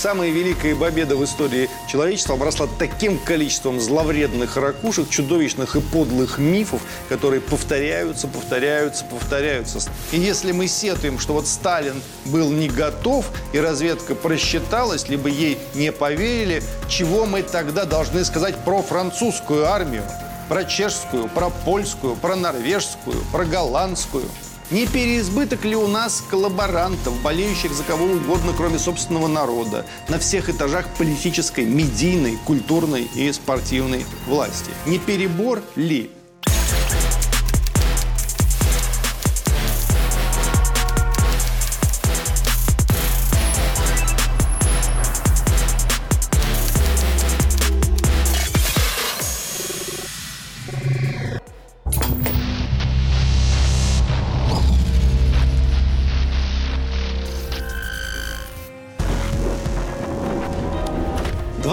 Самая великая победа в истории человечества обросла таким количеством зловредных ракушек, чудовищных и подлых мифов, которые повторяются, повторяются, повторяются. И если мы сетуем, что вот Сталин был не готов, и разведка просчиталась, либо ей не поверили, чего мы тогда должны сказать про французскую армию? Про чешскую, про польскую, про норвежскую, про голландскую – не переизбыток ли у нас коллаборантов, болеющих за кого угодно, кроме собственного народа, на всех этажах политической, медийной, культурной и спортивной власти? Не перебор ли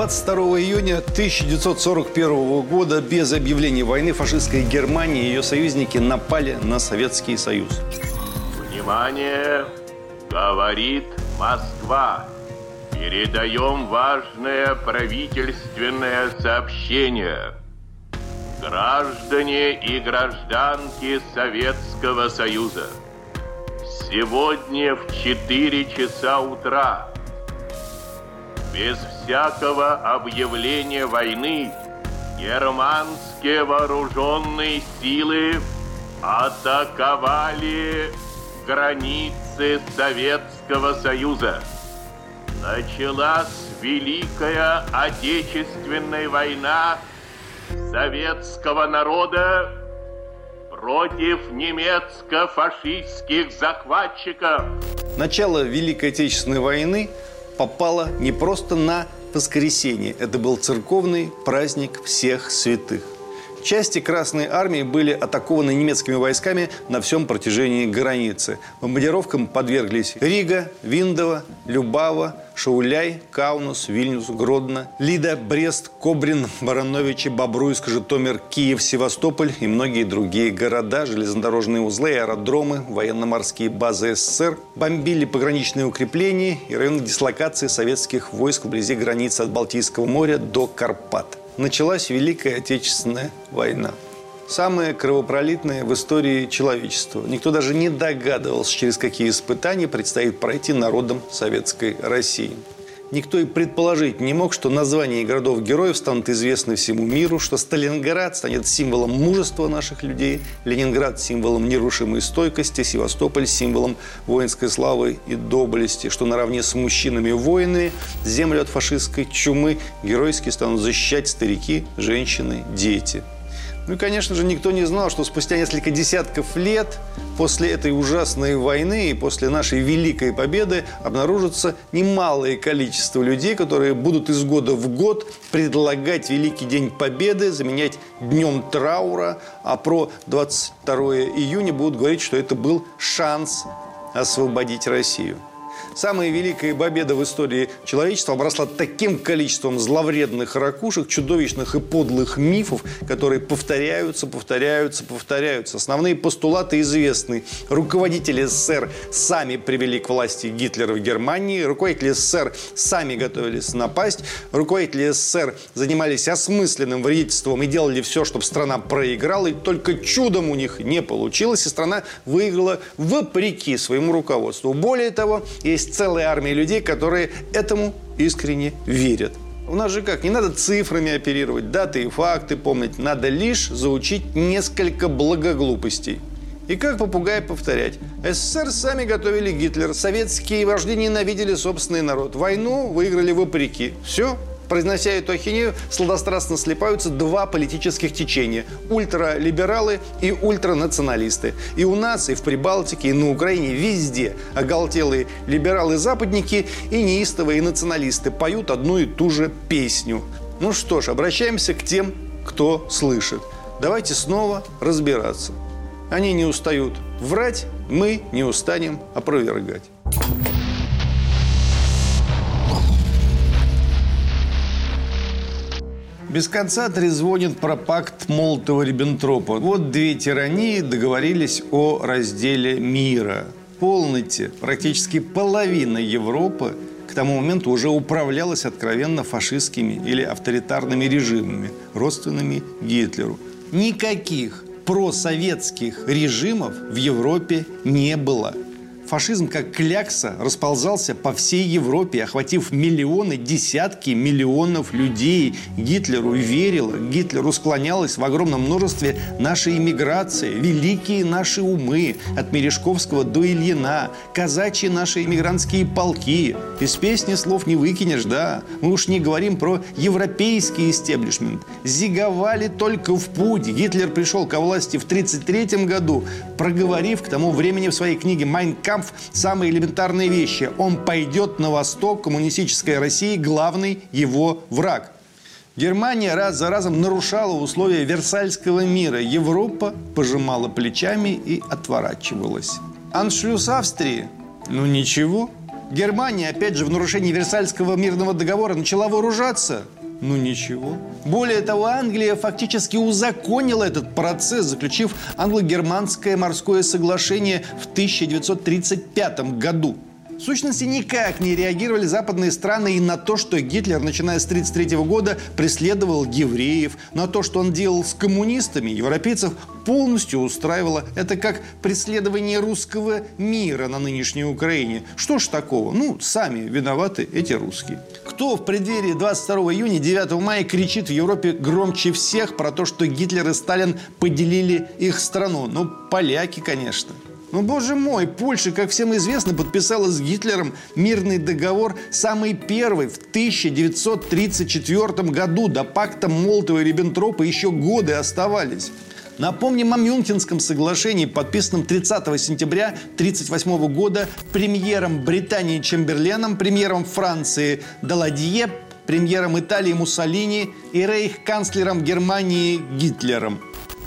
22 июня 1941 года без объявления войны фашистская Германия и ее союзники напали на Советский Союз. Внимание! Говорит Москва. Передаем важное правительственное сообщение. Граждане и гражданки Советского Союза. Сегодня в 4 часа утра без всякого объявления войны германские вооруженные силы атаковали границы Советского Союза. Началась Великая Отечественная война советского народа против немецко-фашистских захватчиков. Начало Великой Отечественной войны – попала не просто на воскресенье. Это был церковный праздник всех святых. Части Красной Армии были атакованы немецкими войсками на всем протяжении границы. Бомбардировкам подверглись Рига, Виндова, Любава, Шауляй, Каунус, Вильнюс, Гродно, Лида, Брест, Кобрин, Барановичи, Бобруйск, Житомир, Киев, Севастополь и многие другие города, железнодорожные узлы, аэродромы, военно-морские базы СССР, бомбили пограничные укрепления и районы дислокации советских войск вблизи границы от Балтийского моря до Карпат началась Великая Отечественная война. Самая кровопролитная в истории человечества. Никто даже не догадывался, через какие испытания предстоит пройти народам Советской России. Никто и предположить не мог, что названия городов-героев станут известны всему миру, что Сталинград станет символом мужества наших людей, Ленинград – символом нерушимой стойкости, Севастополь – символом воинской славы и доблести, что наравне с мужчинами-воинами землю от фашистской чумы геройски станут защищать старики, женщины, дети – ну и, конечно же, никто не знал, что спустя несколько десятков лет после этой ужасной войны и после нашей великой победы обнаружится немалое количество людей, которые будут из года в год предлагать Великий День Победы заменять Днем траура, а про 22 июня будут говорить, что это был шанс освободить Россию. Самая великая победа в истории человечества обросла таким количеством зловредных ракушек, чудовищных и подлых мифов, которые повторяются, повторяются, повторяются. Основные постулаты известны. Руководители СССР сами привели к власти Гитлера в Германии, руководители СССР сами готовились напасть, руководители СССР занимались осмысленным вредительством и делали все, чтобы страна проиграла, и только чудом у них не получилось, и страна выиграла вопреки своему руководству. Более того, есть целая армия людей, которые этому искренне верят. У нас же как, не надо цифрами оперировать, даты и факты помнить, надо лишь заучить несколько благоглупостей. И как попугай повторять. СССР сами готовили Гитлер, советские вожди ненавидели собственный народ, войну выиграли вопреки. Все, Произнося эту ахинею, сладострастно слепаются два политических течения – ультралибералы и ультранационалисты. И у нас, и в Прибалтике, и на Украине, везде оголтелые либералы-западники и неистовые националисты поют одну и ту же песню. Ну что ж, обращаемся к тем, кто слышит. Давайте снова разбираться. Они не устают врать, мы не устанем опровергать. Без конца трезвонит про пакт Молотова-Риббентропа. Вот две тирании договорились о разделе мира. Полноте, практически половина Европы к тому моменту уже управлялась откровенно фашистскими или авторитарными режимами, родственными Гитлеру. Никаких просоветских режимов в Европе не было – Фашизм, как клякса, расползался по всей Европе, охватив миллионы, десятки миллионов людей. Гитлеру верила, Гитлеру склонялась в огромном множестве наша иммиграция, великие наши умы, от Мережковского до Ильина, казачьи наши иммигрантские полки. Из песни слов не выкинешь, да. Мы уж не говорим про европейский истеблишмент. Зиговали только в путь. Гитлер пришел к власти в 1933 году, проговорив к тому времени в своей книге «Майн Кампф» самые элементарные вещи. Он пойдет на восток коммунистической России, главный его враг. Германия раз за разом нарушала условия Версальского мира. Европа пожимала плечами и отворачивалась. Аншлюз Австрии? Ну ничего. Германия, опять же, в нарушении Версальского мирного договора начала вооружаться – ну ничего. Более того, Англия фактически узаконила этот процесс, заключив англо-германское морское соглашение в 1935 году. В сущности, никак не реагировали западные страны и на то, что Гитлер, начиная с 1933 года, преследовал евреев, на то, что он делал с коммунистами, европейцев полностью устраивало. Это как преследование русского мира на нынешней Украине. Что ж такого? Ну, сами виноваты эти русские. Кто в преддверии 22 июня, 9 мая кричит в Европе громче всех про то, что Гитлер и Сталин поделили их страну? Ну, поляки, конечно. Ну, боже мой, Польша, как всем известно, подписала с Гитлером мирный договор самый первый в 1934 году. До пакта Молотова и Риббентропа еще годы оставались. Напомним о Мюнхенском соглашении, подписанном 30 сентября 1938 года премьером Британии Чемберленом, премьером Франции Даладье, премьером Италии Муссолини и рейх-канцлером Германии Гитлером.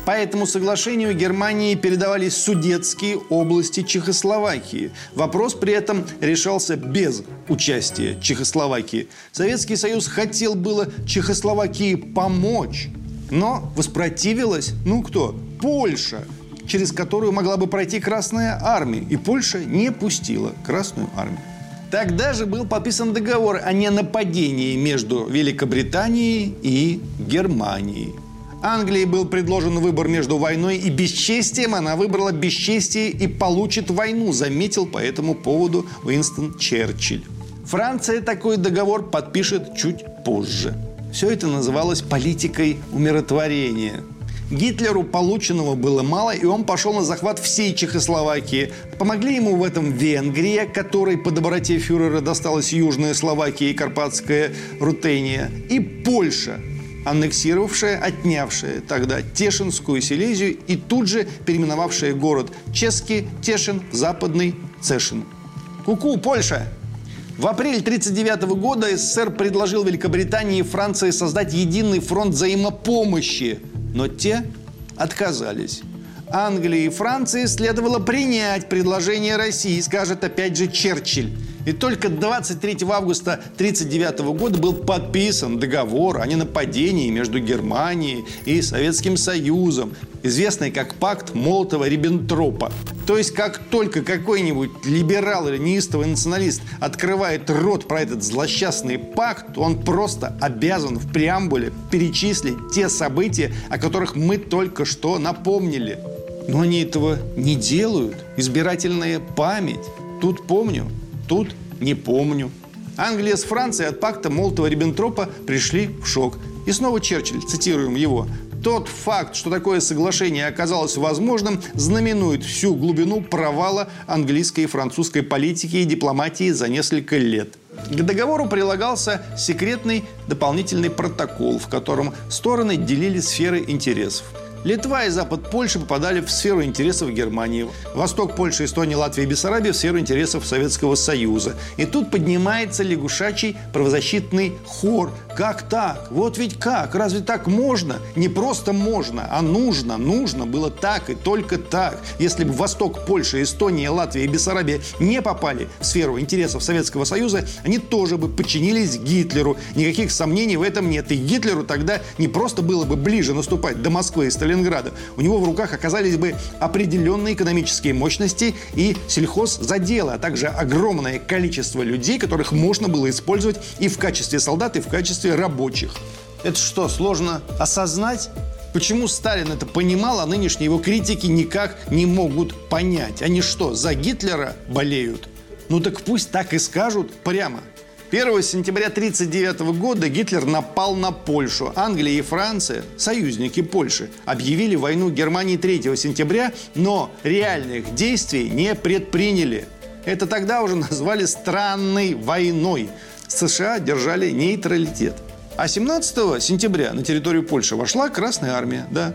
По этому соглашению Германии передавались судетские области Чехословакии. Вопрос при этом решался без участия Чехословакии. Советский Союз хотел было Чехословакии помочь, но воспротивилась, ну кто? Польша, через которую могла бы пройти Красная Армия. И Польша не пустила Красную Армию. Тогда же был подписан договор о ненападении между Великобританией и Германией. Англии был предложен выбор между войной и бесчестием. Она выбрала бесчестие и получит войну, заметил по этому поводу Уинстон Черчилль. Франция такой договор подпишет чуть позже. Все это называлось политикой умиротворения. Гитлеру полученного было мало, и он пошел на захват всей Чехословакии. Помогли ему в этом Венгрия, которой по доброте фюрера досталась Южная Словакия и Карпатская Рутения, и Польша, аннексировавшая, отнявшая тогда Тешинскую Силезию и тут же переименовавшая город Чески, Тешин, Западный, Цешин. Куку, Польша! В апреле 1939 года СССР предложил Великобритании и Франции создать единый фронт взаимопомощи, но те отказались. Англии и Франции следовало принять предложение России, скажет опять же Черчилль. И только 23 августа 1939 года был подписан договор о ненападении между Германией и Советским Союзом, известный как пакт Молотова-Риббентропа. То есть, как только какой-нибудь либерал или неистовый националист открывает рот про этот злосчастный пакт, он просто обязан в преамбуле перечислить те события, о которых мы только что напомнили. Но они этого не делают. Избирательная память. Тут помню, тут не помню. Англия с Францией от пакта Молотова-Риббентропа пришли в шок. И снова Черчилль, цитируем его, тот факт, что такое соглашение оказалось возможным, знаменует всю глубину провала английской и французской политики и дипломатии за несколько лет. К договору прилагался секретный дополнительный протокол, в котором стороны делили сферы интересов. Литва и запад Польши попадали в сферу интересов Германии. Восток Польши, Эстония, Латвия и Бессарабия в сферу интересов Советского Союза. И тут поднимается лягушачий правозащитный хор. Как так? Вот ведь как? Разве так можно? Не просто можно, а нужно. Нужно было так и только так. Если бы Восток Польши, Эстония, Латвия и Бессарабия не попали в сферу интересов Советского Союза, они тоже бы подчинились Гитлеру. Никаких сомнений в этом нет. И Гитлеру тогда не просто было бы ближе наступать до Москвы и Сталинграда, Сталинграда, у него в руках оказались бы определенные экономические мощности и сельхоззаделы, а также огромное количество людей, которых можно было использовать и в качестве солдат, и в качестве рабочих. Это что, сложно осознать? Почему Сталин это понимал, а нынешние его критики никак не могут понять? Они что, за Гитлера болеют? Ну так пусть так и скажут прямо. 1 сентября 1939 года Гитлер напал на Польшу. Англия и Франция, союзники Польши, объявили войну Германии 3 сентября, но реальных действий не предприняли. Это тогда уже назвали странной войной. США держали нейтралитет. А 17 сентября на территорию Польши вошла Красная Армия, да.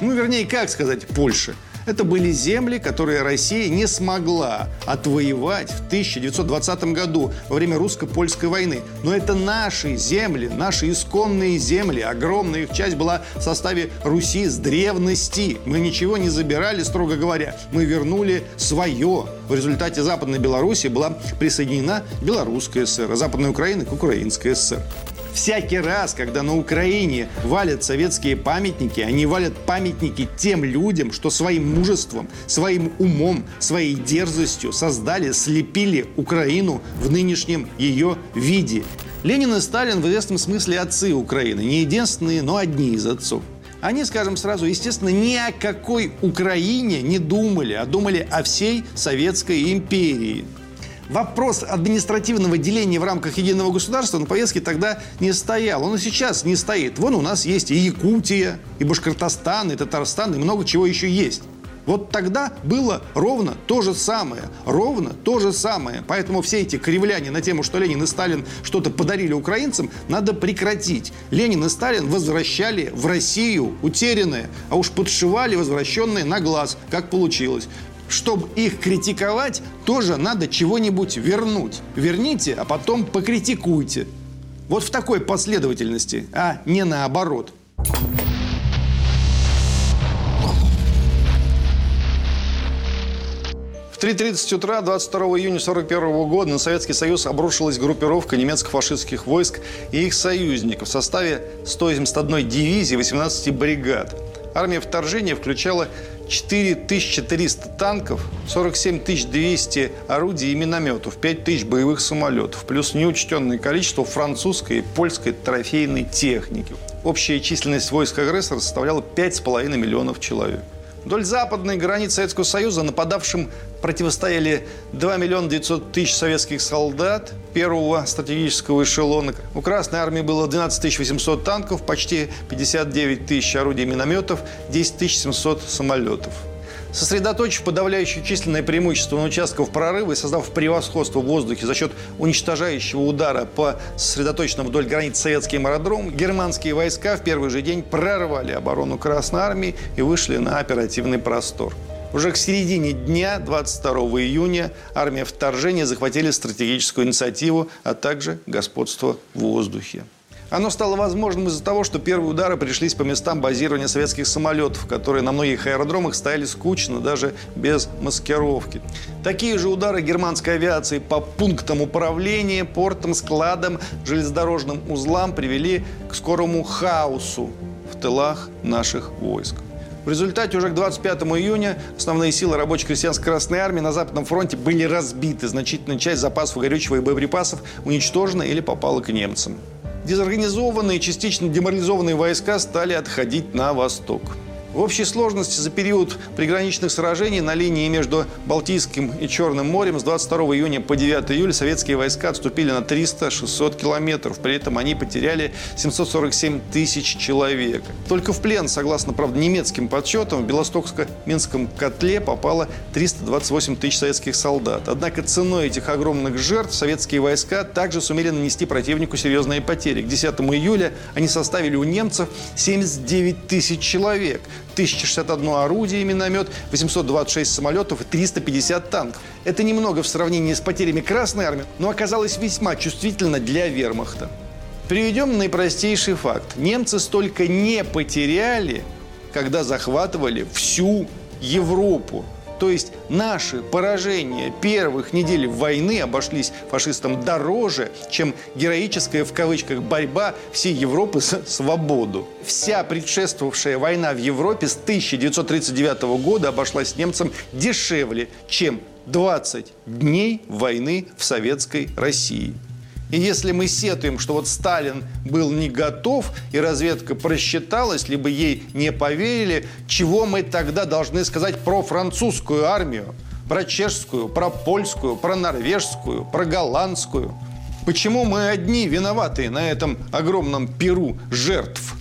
Ну, вернее, как сказать, Польши. Это были земли, которые Россия не смогла отвоевать в 1920 году во время русско-польской войны. Но это наши земли, наши исконные земли. Огромная их часть была в составе Руси с древности. Мы ничего не забирали, строго говоря. Мы вернули свое. В результате Западной Белоруссии была присоединена Белорусская ССР, а Западная Украина к Украинской ССР. Всякий раз, когда на Украине валят советские памятники, они валят памятники тем людям, что своим мужеством, своим умом, своей дерзостью создали, слепили Украину в нынешнем ее виде. Ленин и Сталин в известном смысле отцы Украины. Не единственные, но одни из отцов. Они, скажем сразу, естественно, ни о какой Украине не думали, а думали о всей Советской империи. Вопрос административного деления в рамках единого государства на повестке тогда не стоял. Он и сейчас не стоит. Вон у нас есть и Якутия, и Башкортостан, и Татарстан, и много чего еще есть. Вот тогда было ровно то же самое. Ровно то же самое. Поэтому все эти кривляния на тему, что Ленин и Сталин что-то подарили украинцам, надо прекратить. Ленин и Сталин возвращали в Россию утерянное, а уж подшивали возвращенные на глаз, как получилось чтобы их критиковать, тоже надо чего-нибудь вернуть. Верните, а потом покритикуйте. Вот в такой последовательности, а не наоборот. В 3.30 утра 22 июня 1941 года на Советский Союз обрушилась группировка немецко-фашистских войск и их союзников в составе 171 дивизии 18 бригад. Армия вторжения включала 4300 танков, 47 200 орудий и минометов, 5 тысяч боевых самолетов, плюс неучтенное количество французской и польской трофейной техники. Общая численность войск агрессора составляла 5,5 миллионов человек. Вдоль западной границы Советского Союза нападавшим противостояли 2 миллиона 900 тысяч советских солдат первого стратегического эшелона. У Красной Армии было 12 800 танков, почти 59 тысяч орудий минометов, 10 700 самолетов. Сосредоточив подавляющее численное преимущество на участках прорыва и создав превосходство в воздухе за счет уничтожающего удара по сосредоточенным вдоль границ советским аэродром, германские войска в первый же день прорвали оборону Красной Армии и вышли на оперативный простор. Уже к середине дня, 22 июня, армия вторжения захватили стратегическую инициативу, а также господство в воздухе. Оно стало возможным из-за того, что первые удары пришлись по местам базирования советских самолетов, которые на многих аэродромах стояли скучно, даже без маскировки. Такие же удары германской авиации по пунктам управления, портам, складам, железнодорожным узлам привели к скорому хаосу в тылах наших войск. В результате уже к 25 июня основные силы рабочей крестьянской Красной Армии на Западном фронте были разбиты. Значительная часть запасов горючего и боеприпасов уничтожена или попала к немцам дезорганизованные, частично деморализованные войска стали отходить на восток. В общей сложности за период приграничных сражений на линии между Балтийским и Черным морем с 22 июня по 9 июля советские войска отступили на 300-600 километров. При этом они потеряли 747 тысяч человек. Только в плен, согласно, правда, немецким подсчетам, в Белостокско-Минском котле попало 328 тысяч советских солдат. Однако ценой этих огромных жертв советские войска также сумели нанести противнику серьезные потери. К 10 июля они составили у немцев 79 тысяч человек – 1061 орудие и миномет, 826 самолетов и 350 танков. Это немного в сравнении с потерями Красной Армии, но оказалось весьма чувствительно для вермахта. Приведем наипростейший факт. Немцы столько не потеряли, когда захватывали всю Европу. То есть наши поражения первых недель войны обошлись фашистам дороже, чем героическая в кавычках борьба всей Европы за свободу. Вся предшествовавшая война в Европе с 1939 года обошлась немцам дешевле, чем 20 дней войны в Советской России. И если мы сетуем, что вот Сталин был не готов, и разведка просчиталась, либо ей не поверили, чего мы тогда должны сказать про французскую армию, про чешскую, про польскую, про норвежскую, про голландскую? Почему мы одни виноваты на этом огромном перу жертв?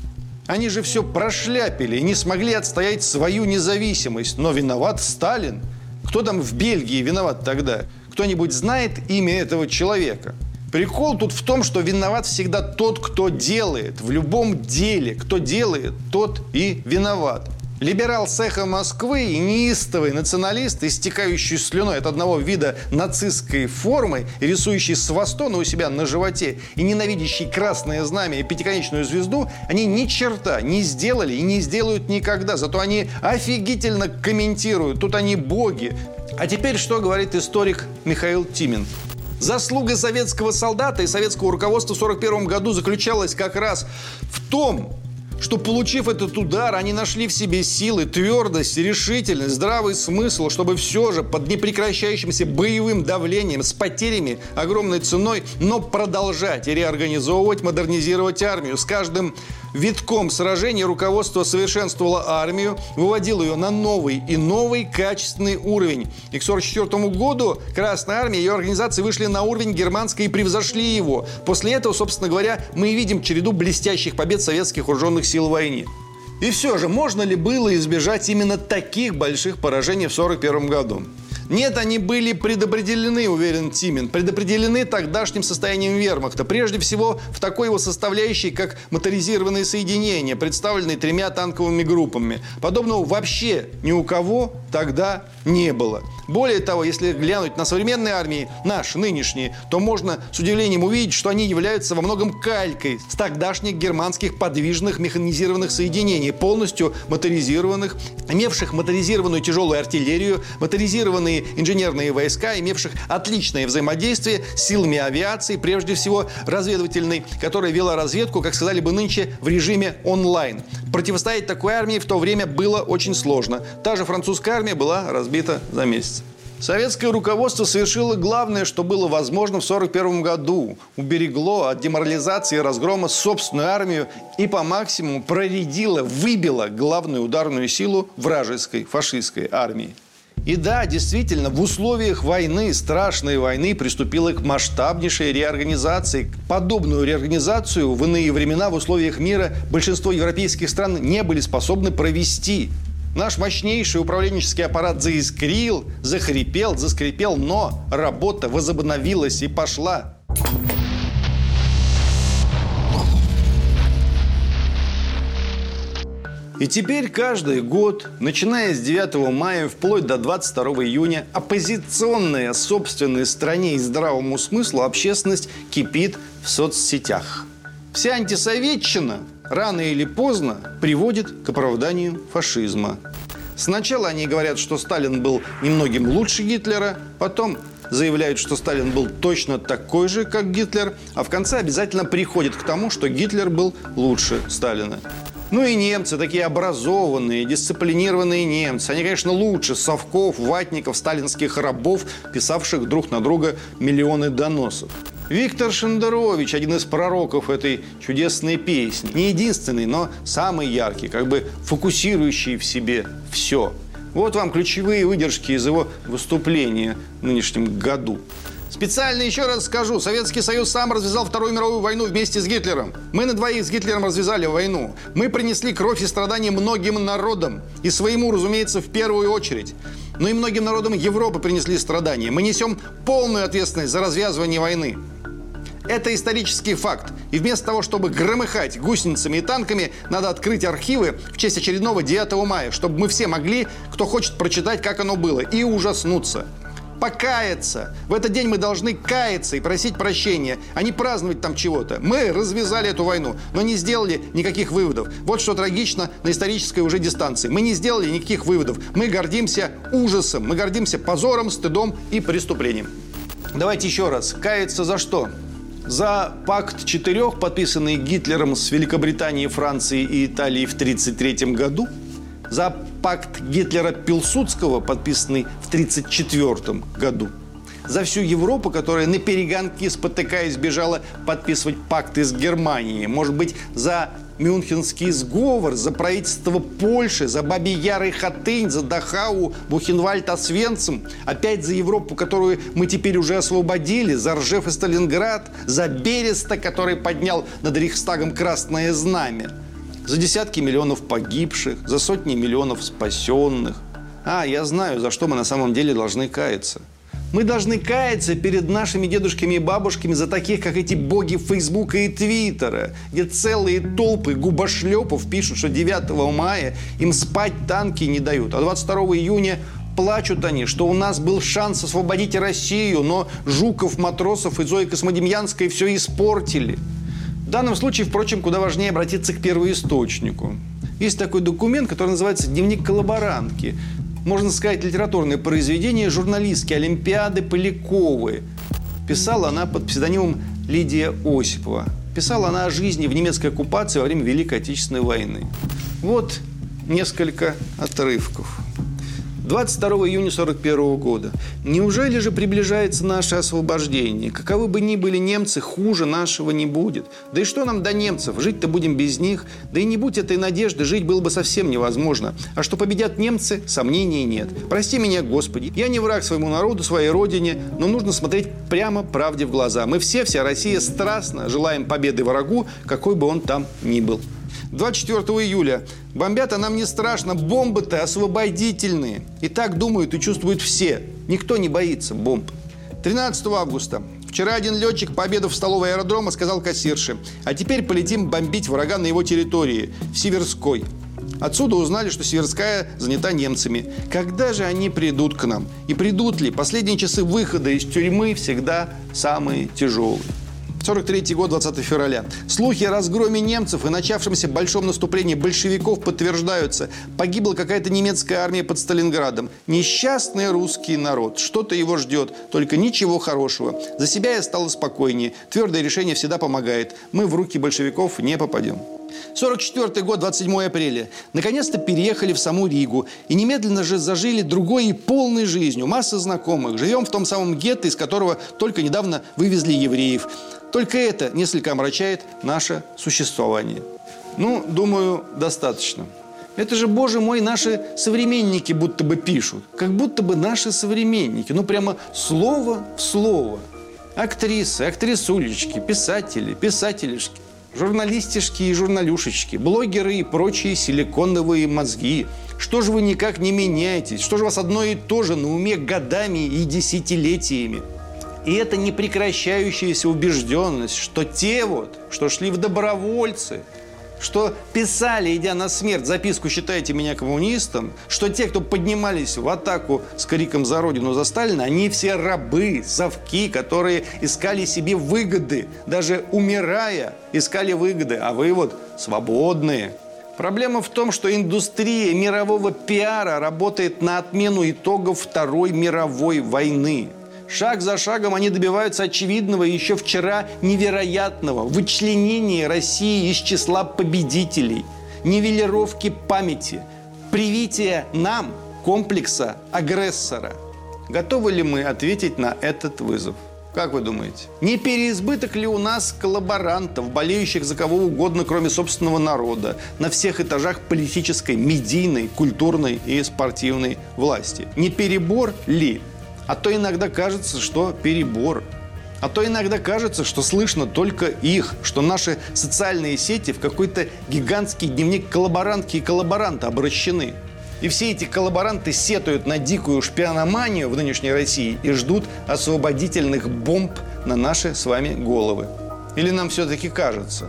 Они же все прошляпили и не смогли отстоять свою независимость. Но виноват Сталин. Кто там в Бельгии виноват тогда? Кто-нибудь знает имя этого человека? Прикол тут в том, что виноват всегда тот, кто делает. В любом деле, кто делает, тот и виноват. Либерал цеха Москвы и неистовый националист, истекающий слюной от одного вида нацистской формы, рисующий свастона у себя на животе и ненавидящий красное знамя и пятиконечную звезду, они ни черта не сделали и не сделают никогда. Зато они офигительно комментируют. Тут они боги. А теперь что говорит историк Михаил Тимин? Заслуга советского солдата и советского руководства в 1941 году заключалась как раз в том, что, получив этот удар, они нашли в себе силы, твердость, решительность, здравый смысл, чтобы все же под непрекращающимся боевым давлением, с потерями, огромной ценой, но продолжать и реорганизовывать, модернизировать армию. С каждым витком сражений руководство совершенствовало армию, выводило ее на новый и новый качественный уровень. И к 1944 году Красная Армия и ее организации вышли на уровень германской и превзошли его. После этого, собственно говоря, мы видим череду блестящих побед советских вооруженных сил в войне. И все же, можно ли было избежать именно таких больших поражений в 1941 году? Нет, они были предопределены, уверен Тимин, предопределены тогдашним состоянием вермахта. Прежде всего, в такой его составляющей, как моторизированные соединения, представленные тремя танковыми группами. Подобного вообще ни у кого тогда не было. Более того, если глянуть на современные армии, наши, нынешние, то можно с удивлением увидеть, что они являются во многом калькой с тогдашних германских подвижных механизированных соединений, полностью моторизированных, имевших моторизированную тяжелую артиллерию, моторизированные инженерные войска, имевших отличное взаимодействие с силами авиации, прежде всего разведывательной, которая вела разведку, как сказали бы нынче, в режиме онлайн. Противостоять такой армии в то время было очень сложно. Та же французская армия была разбита за месяц. Советское руководство совершило главное, что было возможно в 1941 году. Уберегло от деморализации и разгрома собственную армию и по максимуму проредило, выбило главную ударную силу вражеской фашистской армии. И да, действительно, в условиях войны, страшной войны, приступила к масштабнейшей реорганизации. Подобную реорганизацию в иные времена в условиях мира большинство европейских стран не были способны провести. Наш мощнейший управленческий аппарат заискрил, захрипел, заскрипел, но работа возобновилась и пошла. И теперь каждый год, начиная с 9 мая вплоть до 22 июня, оппозиционная собственной стране и здравому смыслу общественность кипит в соцсетях. Вся антисоветчина рано или поздно приводит к оправданию фашизма. Сначала они говорят, что Сталин был немногим лучше Гитлера, потом заявляют, что Сталин был точно такой же, как Гитлер, а в конце обязательно приходит к тому, что Гитлер был лучше Сталина. Ну и немцы, такие образованные, дисциплинированные немцы. Они, конечно, лучше совков, ватников, сталинских рабов, писавших друг на друга миллионы доносов. Виктор Шендерович, один из пророков этой чудесной песни. Не единственный, но самый яркий, как бы фокусирующий в себе все. Вот вам ключевые выдержки из его выступления в нынешнем году. Специально еще раз скажу, Советский Союз сам развязал Вторую мировую войну вместе с Гитлером. Мы на двоих с Гитлером развязали войну. Мы принесли кровь и страдания многим народам. И своему, разумеется, в первую очередь. Но и многим народам Европы принесли страдания. Мы несем полную ответственность за развязывание войны. Это исторический факт. И вместо того, чтобы громыхать гусеницами и танками, надо открыть архивы в честь очередного 9 мая, чтобы мы все могли, кто хочет, прочитать, как оно было, и ужаснуться. Покаяться. В этот день мы должны каяться и просить прощения, а не праздновать там чего-то. Мы развязали эту войну, но не сделали никаких выводов. Вот что трагично на исторической уже дистанции. Мы не сделали никаких выводов. Мы гордимся ужасом, мы гордимся позором, стыдом и преступлением. Давайте еще раз. Каяться за что? За пакт четырех, подписанный Гитлером с Великобританией, Францией и Италией в 1933 году. За пакт Гитлера-Пилсудского, подписанный в 1934 году. За всю Европу, которая на перегонки, спотыкаясь, бежала подписывать пакты с Германией. Может быть, за Мюнхенский сговор, за правительство Польши, за Баби Яр Хатынь, за Дахау, Бухенвальд, Освенцим, опять за Европу, которую мы теперь уже освободили, за Ржев и Сталинград, за Береста, который поднял над Рейхстагом красное знамя, за десятки миллионов погибших, за сотни миллионов спасенных. А, я знаю, за что мы на самом деле должны каяться. Мы должны каяться перед нашими дедушками и бабушками за таких, как эти боги Фейсбука и Твиттера, где целые толпы губошлепов пишут, что 9 мая им спать танки не дают, а 22 июня плачут они, что у нас был шанс освободить Россию, но Жуков, Матросов и Зоя Космодемьянская все испортили. В данном случае, впрочем, куда важнее обратиться к первоисточнику. Есть такой документ, который называется «Дневник коллаборантки» можно сказать, литературное произведение журналистки Олимпиады Поляковой. Писала она под псевдонимом Лидия Осипова. Писала она о жизни в немецкой оккупации во время Великой Отечественной войны. Вот несколько отрывков. 22 июня 1941 года. Неужели же приближается наше освобождение? Каковы бы ни были немцы, хуже нашего не будет. Да и что нам до немцев? Жить-то будем без них. Да и не будь этой надежды, жить было бы совсем невозможно. А что победят немцы, сомнений нет. Прости меня, Господи. Я не враг своему народу, своей родине, но нужно смотреть прямо правде в глаза. Мы все, вся Россия, страстно желаем победы врагу, какой бы он там ни был. 24 июля. Бомбят, а нам не страшно. Бомбы-то освободительные. И так думают и чувствуют все. Никто не боится бомб. 13 августа. Вчера один летчик, пообедав в столовой аэродрома, сказал кассирше, а теперь полетим бомбить врага на его территории, в Северской. Отсюда узнали, что Северская занята немцами. Когда же они придут к нам? И придут ли? Последние часы выхода из тюрьмы всегда самые тяжелые. 43 год, 20 февраля. Слухи о разгроме немцев и начавшемся большом наступлении большевиков подтверждаются. Погибла какая-то немецкая армия под Сталинградом. Несчастный русский народ. Что-то его ждет, только ничего хорошего. За себя я стала спокойнее. Твердое решение всегда помогает. Мы в руки большевиков не попадем. 44 год, 27 апреля. Наконец-то переехали в саму Ригу. И немедленно же зажили другой и полной жизнью. Масса знакомых. Живем в том самом гетто, из которого только недавно вывезли евреев. Только это несколько омрачает наше существование. Ну, думаю, достаточно. Это же, боже мой, наши современники будто бы пишут. Как будто бы наши современники. Ну, прямо слово в слово. Актрисы, актрисулечки, писатели, писателишки, журналистишки и журналюшечки, блогеры и прочие силиконовые мозги. Что же вы никак не меняетесь? Что же у вас одно и то же на уме годами и десятилетиями? И это непрекращающаяся убежденность, что те вот, что шли в добровольцы, что писали, идя на смерть, записку «Считайте меня коммунистом», что те, кто поднимались в атаку с криком «За Родину, за Сталина», они все рабы, совки, которые искали себе выгоды, даже умирая, искали выгоды, а вы вот свободные. Проблема в том, что индустрия мирового пиара работает на отмену итогов Второй мировой войны – Шаг за шагом они добиваются очевидного еще вчера невероятного вычленения России из числа победителей, нивелировки памяти, привития нам комплекса агрессора. Готовы ли мы ответить на этот вызов? Как вы думаете? Не переизбыток ли у нас коллаборантов, болеющих за кого угодно, кроме собственного народа, на всех этажах политической, медийной, культурной и спортивной власти? Не перебор ли а то иногда кажется, что перебор. А то иногда кажется, что слышно только их, что наши социальные сети в какой-то гигантский дневник коллаборантки и коллаборанта обращены. И все эти коллаборанты сетуют на дикую шпиономанию в нынешней России и ждут освободительных бомб на наши с вами головы. Или нам все-таки кажется?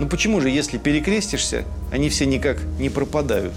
Ну почему же, если перекрестишься, они все никак не пропадают?